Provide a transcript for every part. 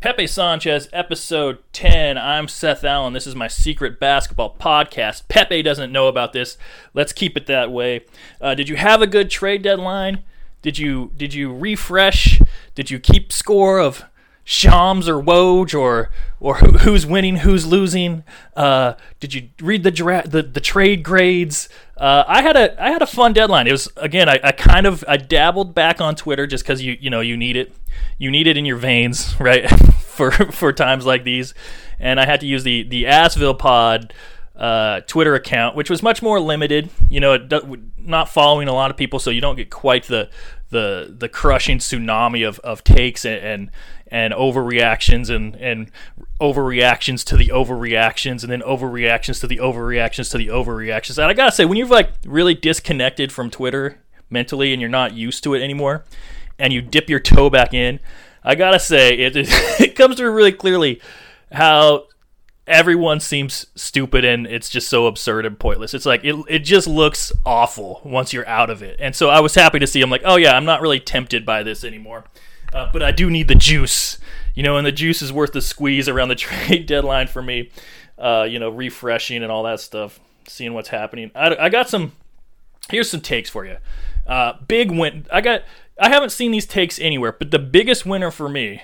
Pepe Sanchez, episode 10. I'm Seth Allen. This is my secret basketball podcast. Pepe doesn't know about this. Let's keep it that way. Uh, did you have a good trade deadline? Did you did you refresh? Did you keep score of Shams or Woj or or who's winning, who's losing? Uh, did you read the, dra- the the trade grades? Uh, I had a I had a fun deadline. It was again I, I kind of I dabbled back on Twitter just because you you know you need it you need it in your veins right for for times like these, and I had to use the the Asville Pod. Uh, Twitter account, which was much more limited. You know, it, not following a lot of people, so you don't get quite the the the crushing tsunami of, of takes and, and and overreactions and and overreactions to the overreactions and then overreactions to the overreactions to the overreactions. And I gotta say, when you've like really disconnected from Twitter mentally and you're not used to it anymore, and you dip your toe back in, I gotta say it it comes through really clearly how everyone seems stupid and it's just so absurd and pointless. It's like it it just looks awful once you're out of it. And so I was happy to see I'm like, "Oh yeah, I'm not really tempted by this anymore." Uh, but I do need the juice, you know, and the juice is worth the squeeze around the trade deadline for me. Uh, you know, refreshing and all that stuff, seeing what's happening. I, I got some. Here's some takes for you. Uh, big win. I got. I haven't seen these takes anywhere, but the biggest winner for me,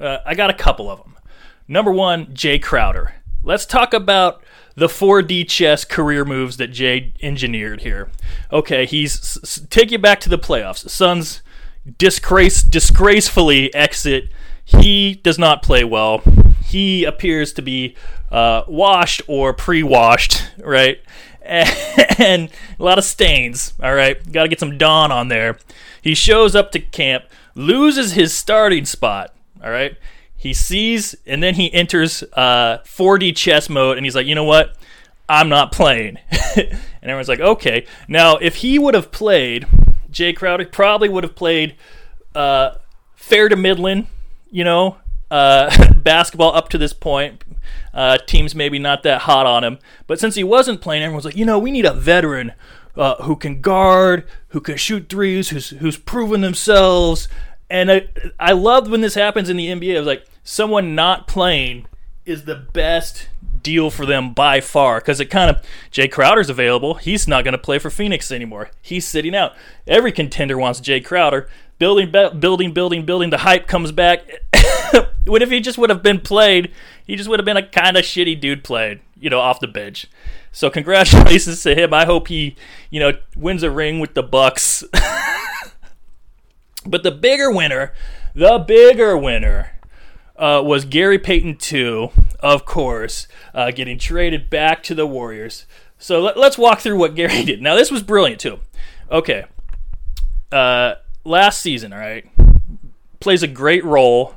uh, I got a couple of them. Number one, Jae Crowder. Let's talk about the 4D chess career moves that Jae engineered here. Okay, he's s- take you back to the playoffs. Suns disgrace disgracefully exit. He does not play well. He appears to be uh, washed or pre-washed, right? And a lot of stains. All right, got to get some dawn on there. He shows up to camp, loses his starting spot. All right, he sees, and then he enters uh, 4D chess mode, and he's like, you know what? I'm not playing. and everyone's like, okay. Now, if he would have played Jae Crowder probably would have played uh, fair to Midland, you know, uh, basketball up to this point. Uh, teams maybe not that hot on him, but since he wasn't playing, everyone's like, you know, we need a veteran uh, who can guard, who can shoot threes, who's who's proven themselves. And I, I loved when this happens in the NBA. I was like, someone not playing is the best deal for them by far because it kind of Jae Crowder's available. He's not going to play for Phoenix anymore. He's sitting out. Every contender wants Jae Crowder. Building, building, building, building. The hype comes back. what if he just would have been played? He just would have been a kind of shitty dude played, you know, off the bench. So congratulations to him. I hope he, you know, wins a ring with the Bucks. but the bigger winner, the bigger winner uh, was Gary Payton II, of course, uh, getting traded back to the Warriors. So let, us walk through what Gary did. Now, this was brilliant, too. Okay. Uh, last season, all right, plays a great role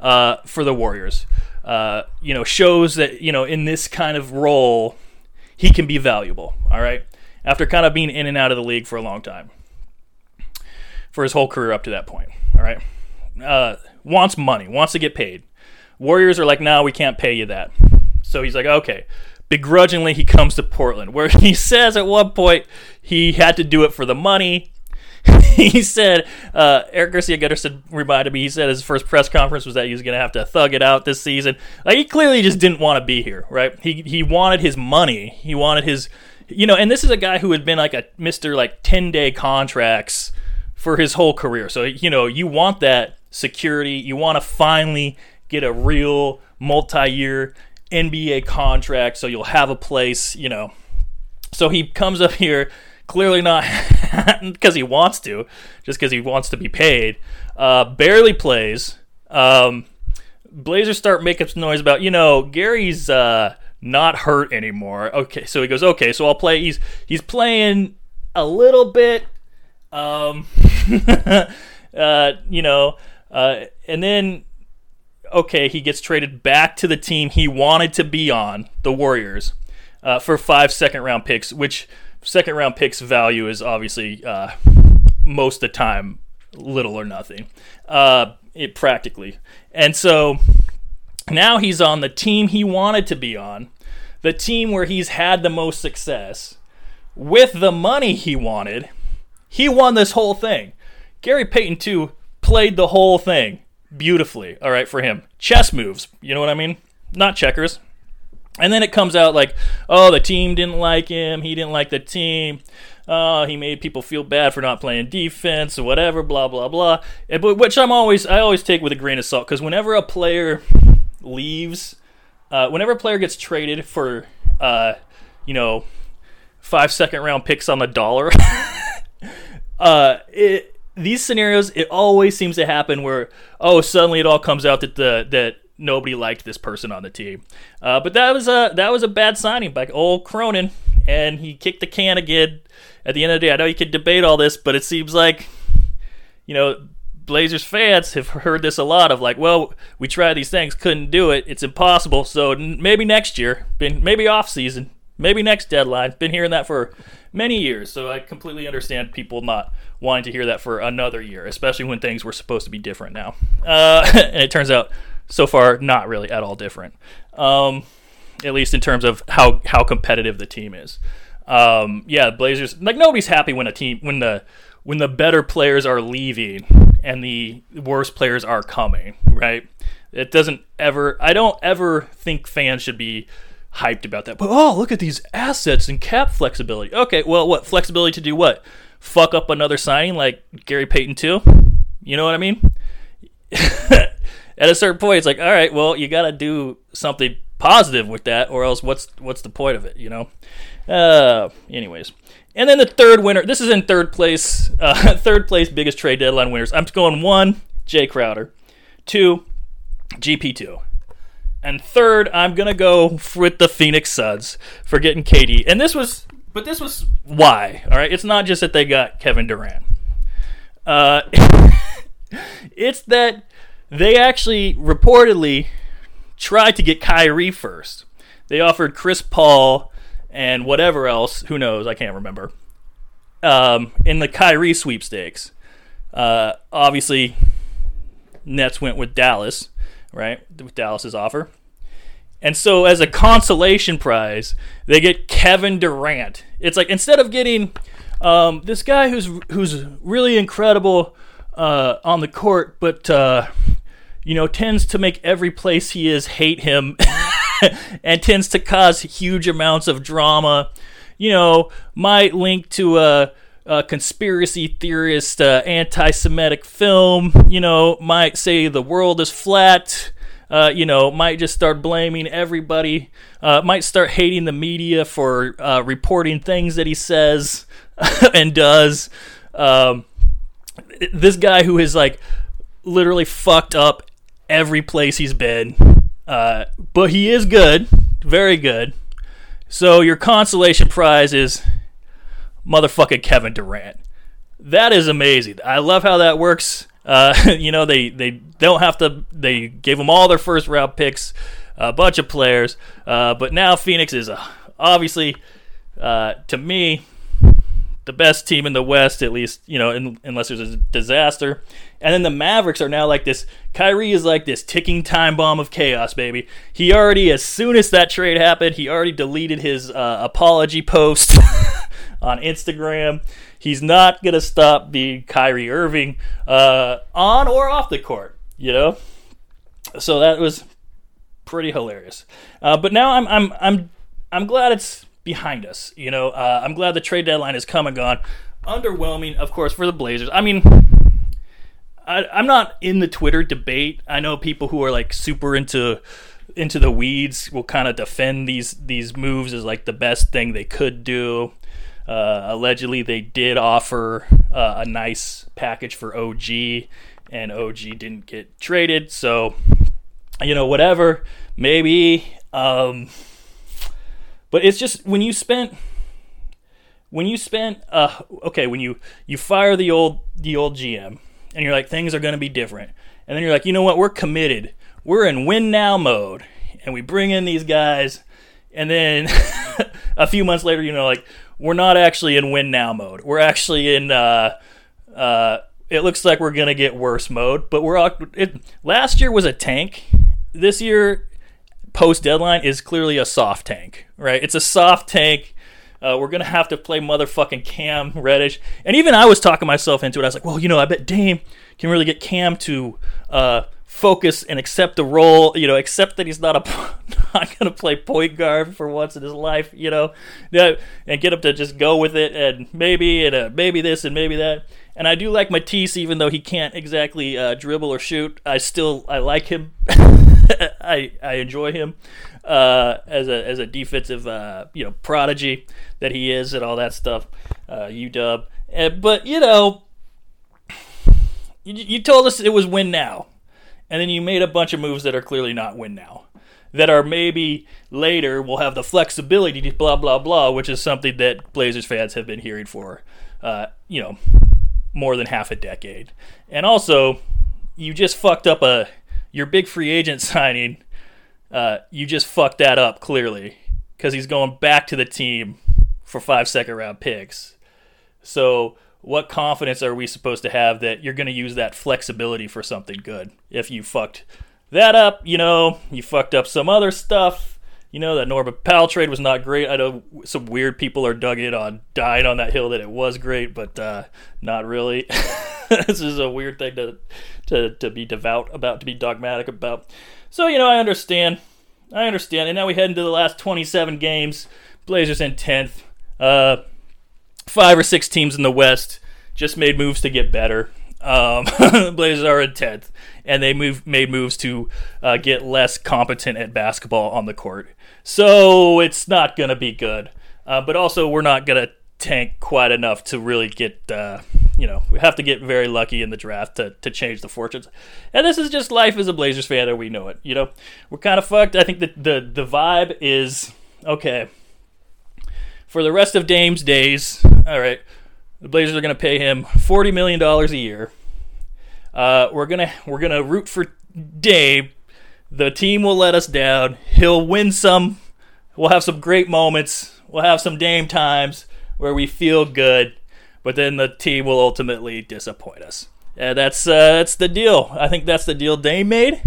uh, for the Warriors. Uh, you know, shows that, you know, in this kind of role, he can be valuable, all right, after kind of being in and out of the league for a long time, for his whole career up to that point, all right. Wants money, wants to get paid. Warriors are like, no, we can't pay you that. So he's like, okay. Begrudgingly, he comes to Portland, where he says at one point he had to do it for the money. he said, uh, Eric Garcia Gutterson reminded me, he said his first press conference was that he was going to have to thug it out this season. Like, he clearly just didn't want to be here, right? He, he wanted his money. He wanted his, you know, and this is a guy who had been like a Mr. like 10 day contracts for his whole career. So, you know, you want that security. You want to finally get a real multi-year NBA contract so you'll have a place, you know. So he comes up here clearly not because he wants to, just because he wants to be paid. Uh, barely plays. Um, Blazers start making some noise about, you know, Gary's uh, not hurt anymore. Okay, so he goes, okay, so I'll play. He's he's playing a little bit. Um, uh, you know, uh, and then okay, he gets traded back to the team he wanted to be on, the Warriors, uh, for five second round picks, which second round picks value is obviously uh, most of the time little or nothing, uh, it practically. And so now he's on the team he wanted to be on, the team where he's had the most success, with the money he wanted. He won this whole thing. Gary Payton II, played the whole thing beautifully. All right, for him, chess moves. You know what I mean? Not checkers. And then it comes out like, oh, the team didn't like him. He didn't like the team. Oh, he made people feel bad for not playing defense or whatever. Blah blah blah. But which I'm always I always take with a grain of salt because whenever a player leaves, uh, whenever a player gets traded for, uh, you know, five second round picks on the dollar, uh, it, these scenarios it always seems to happen where oh suddenly it all comes out that the that nobody liked this person on the team. Uh, but that was a that was a bad signing by old Cronin, and he kicked the can again. At the end of the day, I know you could debate all this, but it seems like you know Blazers fans have heard this a lot of like, well, we tried these things, couldn't do it, it's impossible. So maybe next year, been maybe off season, maybe next deadline. Been hearing that for many years, so I completely understand people not wanting to hear that for another year, especially when things were supposed to be different now. Uh, and it turns out so far not really at all different. Um, at least in terms of how how competitive the team is. Um, yeah, Blazers like nobody's happy when a team when the when the better players are leaving and the worst players are coming, right? It doesn't ever I don't ever think fans should be hyped about that. But oh, look at these assets and cap flexibility. Okay, well, what flexibility to do what? Fuck up another signing like Gary Payton II? You know what I mean? At a certain point, it's like, all right, well, you got to do something positive with that, or else what's what's the point of it? You know. Uh, anyways, and then the third winner. This is in third place. Uh, third place biggest trade deadline winners. I'm going one, Jae Crowder, two, GP two. And third, I'm gonna go with the Phoenix Suns for getting KD. And this was, but this was why. All right, it's not just that they got Kevin Durant. Uh, it's that they actually reportedly tried to get Kyrie first. They offered Chris Paul and whatever else. Who knows? I can't remember. Um, in the Kyrie sweepstakes, uh, obviously, Nets went with Dallas right? With Dallas's offer. And so, as a consolation prize, they get Kevin Durant. It's like instead of getting um, this guy who's who's really incredible uh, on the court, but uh, you know tends to make every place he is hate him, and tends to cause huge amounts of drama. You know, might link to a uh, conspiracy theorist, uh, anti Semitic film, you know, might say the world is flat. Uh, you know, might just start blaming everybody, uh, might start hating the media for uh, reporting things that he says and does. Um, this guy who is like literally fucked up every place he's been, uh, but he is good, very good. So your consolation prize is motherfucking Kevin Durant. That is amazing. I love how that works. Uh, you know, they, they don't have to, they gave them all their first round picks, a bunch of players. Uh, but now Phoenix is uh, obviously, uh, to me, the best team in the West, at least, you know, in, unless there's a disaster. And then the Mavericks are now like this. Kyrie is like this ticking time bomb of chaos, baby. He already, as soon as that trade happened, he already deleted his uh, apology post. on Instagram. He's not going to stop being Kyrie Irving uh, on or off the court, you know? So that was pretty hilarious. Uh, but now I'm, I'm, I'm, I'm glad it's behind us, you know? Uh, I'm glad the trade deadline has come and gone. Underwhelming, of course, for the Blazers. I mean, I, I'm not in the Twitter debate. I know people who are like super into into the weeds will kind of defend these these moves as like the best thing they could do. Uh, allegedly, they did offer uh, a nice package for OG, and OG didn't get traded. So, you know, whatever, maybe. Um, but it's just when you spent when you spent uh okay when you you fire the old the old GM and you're like things are going to be different and then you're like you know what we're committed we're in win now mode and we bring in these guys and then a few months later you know like we're not actually in win now mode. We're actually in. Uh, uh, it looks like we're gonna get worse mode, but we're it, last year was a tank. This year, post deadline is clearly a soft tank. Right? It's a soft tank. Uh, we're gonna have to play motherfucking Cam Reddish, and even I was talking myself into it. I was like, well, you know, I bet Dame can really get Cam to uh, focus and accept the role. You know, accept that he's not a not going to play point guard for once in his life. You know, and get him to just go with it and maybe and uh, maybe this and maybe that. And I do like Matisse, even though he can't exactly uh, dribble or shoot. I still I like him. I I enjoy him uh, as a as a defensive uh, you know prodigy that he is and all that stuff. Uh, UW, and, but you know, you, you told us it was win now, and then you made a bunch of moves that are clearly not win now. That are maybe later will have the flexibility to blah blah blah, which is something that Blazers fans have been hearing for, uh, you know, more than half a decade. And also, you just fucked up a your big free agent signing uh, you just fucked that up clearly because he's going back to the team for five second round picks. So, what confidence are we supposed to have that you're going to use that flexibility for something good? If you fucked that up, you know, you fucked up some other stuff. You know that Norman Powell trade was not great. I know some weird people are dug in on dying on that hill that it was great, but uh, not really. this is a weird thing to, to to be devout about, to be dogmatic about. So, you know, I understand. I understand. And now we head into the last 27 games. Blazers in 10th. Uh, five or six teams in the West just made moves to get better. Um, Blazers are in 10th, and they move, made moves to uh, get less competent at basketball on the court. So it's not going to be good. Uh, but also, we're not going to tank quite enough to really get uh, you know, we have to get very lucky in the draft to, to change the fortunes. And this is just life as a Blazers fan, and we know it. You know, we're kind of fucked. I think that the the vibe is okay. For the rest of Dame's days, all right, the Blazers are going to pay him forty million dollars a year. Uh, we're gonna we're gonna root for Dame. The team will let us down. He'll win some. We'll have some great moments. We'll have some Dame times where we feel good but then the team will ultimately disappoint us. And that's uh, that's the deal. I think that's the deal Dame made.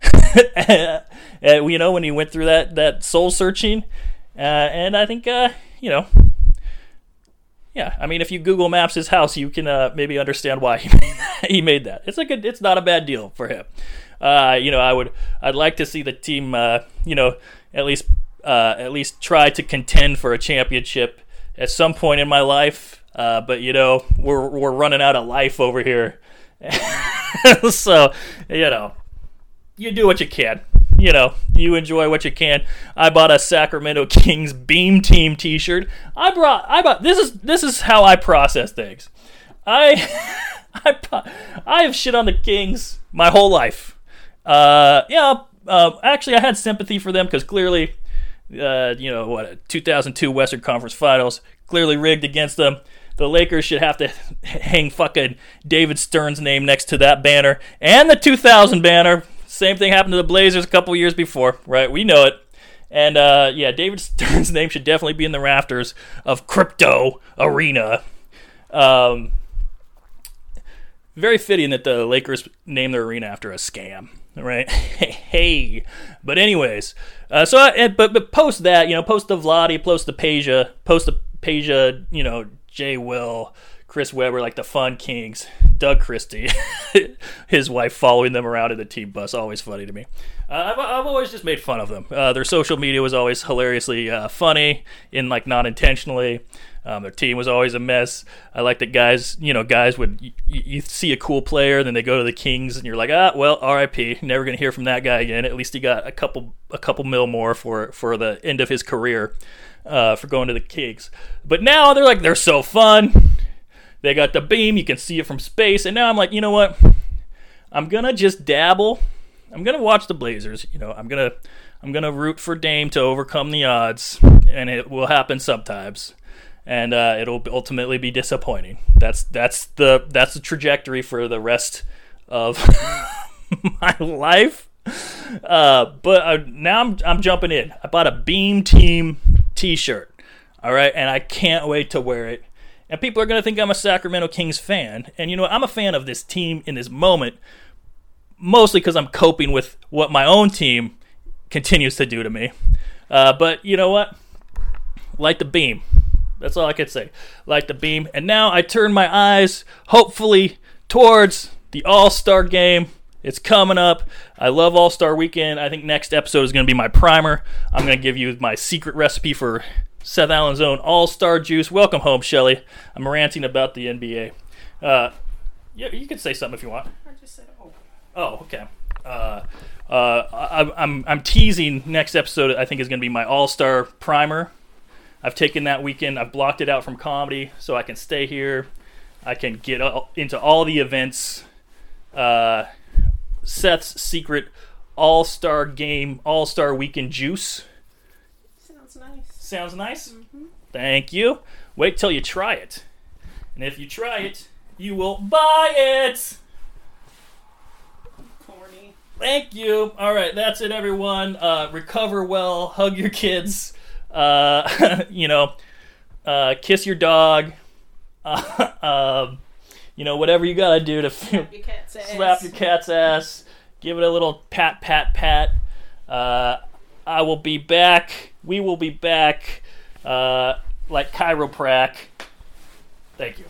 and, you know when he went through that that soul searching, uh, and I think uh, you know, yeah. I mean, if you Google Maps his house, you can uh, maybe understand why he made, he made that. It's a good. It's not a bad deal for him. Uh, you know, I would. I'd like to see the team. Uh, you know, at least at least try to contend for a championship at some point in my life uh, but you know, we're we're running out of life over here, so you know, you do what you can. You know, you enjoy what you can. I bought a Sacramento Kings Beam Team T-shirt. I brought. I bought. This is this is how I process things. I I I have shit on the Kings my whole life. Uh, yeah. Uh, actually, I had sympathy for them because clearly, uh, you know what, 2002 Western Conference Finals clearly rigged against them the Lakers should have to hang fucking David Stern's name next to that banner and the 2000 banner. Same thing happened to the Blazers a couple years before, right? We know it. And uh, yeah, David Stern's name should definitely be in the rafters of Crypto Arena. Um, very fitting that the Lakers named their arena after a scam, right? hey, but anyways, uh, so I, but but post that, you know, post the Vlade, post the Peja, post the Peja, you know, Jay Will, Chris Webber, like the Fun Kings, Doug Christie, his wife following them around in the team bus, always funny to me. Uh, I've, I've always just made fun of them. Uh, their social media was always hilariously uh, funny, in like not intentionally. Um, their team was always a mess. I like that guys, you know, guys would you, you see a cool player, then they go to the Kings, and you're like, ah, well, R.I.P. Never gonna hear from that guy again. At least he got a couple a couple mil more for for the end of his career uh, for going to the Kings. But now they're like, they're so fun. They got the beam, you can see it from space. And now I'm like, you know what? I'm gonna just dabble. I'm gonna watch the Blazers. You know, I'm gonna I'm gonna root for Dame to overcome the odds, and it will happen sometimes, and uh, it'll ultimately be disappointing. That's that's the that's the trajectory for the rest of my life. Uh, but uh, now I'm I'm jumping in. I bought a Beam Team T-shirt. All right, and I can't wait to wear it. And people are going to think I'm a Sacramento Kings fan. And you know, I'm a fan of this team in this moment, mostly because I'm coping with what my own team continues to do to me. Uh, but you know what? Light the beam. That's all I can say. Light the beam. And now I turn my eyes, hopefully, towards the All Star game It's coming up. I love All Star Weekend. I think next episode is going to be my primer. I'm going to give you my secret recipe for Seth Allen's own All Star Juice. Welcome home, Shelly. I'm ranting about the NBA. Uh, yeah, you can say something if you want. I just said, oh. Oh, okay. Uh, uh, I, I'm I'm teasing next episode. I think is going to be my All Star primer. I've taken that weekend. I've blocked it out from comedy so I can stay here. I can get all, into all the events. Uh, Seth's secret All Star game, All Star weekend juice. Sounds nice. Nice. Thank you. Wait till you try it, and if you try it, you will buy it. Corny. Thank you. All right, that's it, everyone. Uh, recover well. Hug your kids. Uh, you know, uh, kiss your dog. Uh, um, you know, whatever you gotta do to Your cat's ass. slap your cat's ass. Give it a little pat, pat, pat. I will be back. We will be back. Uh, like chiroprac. Thank you.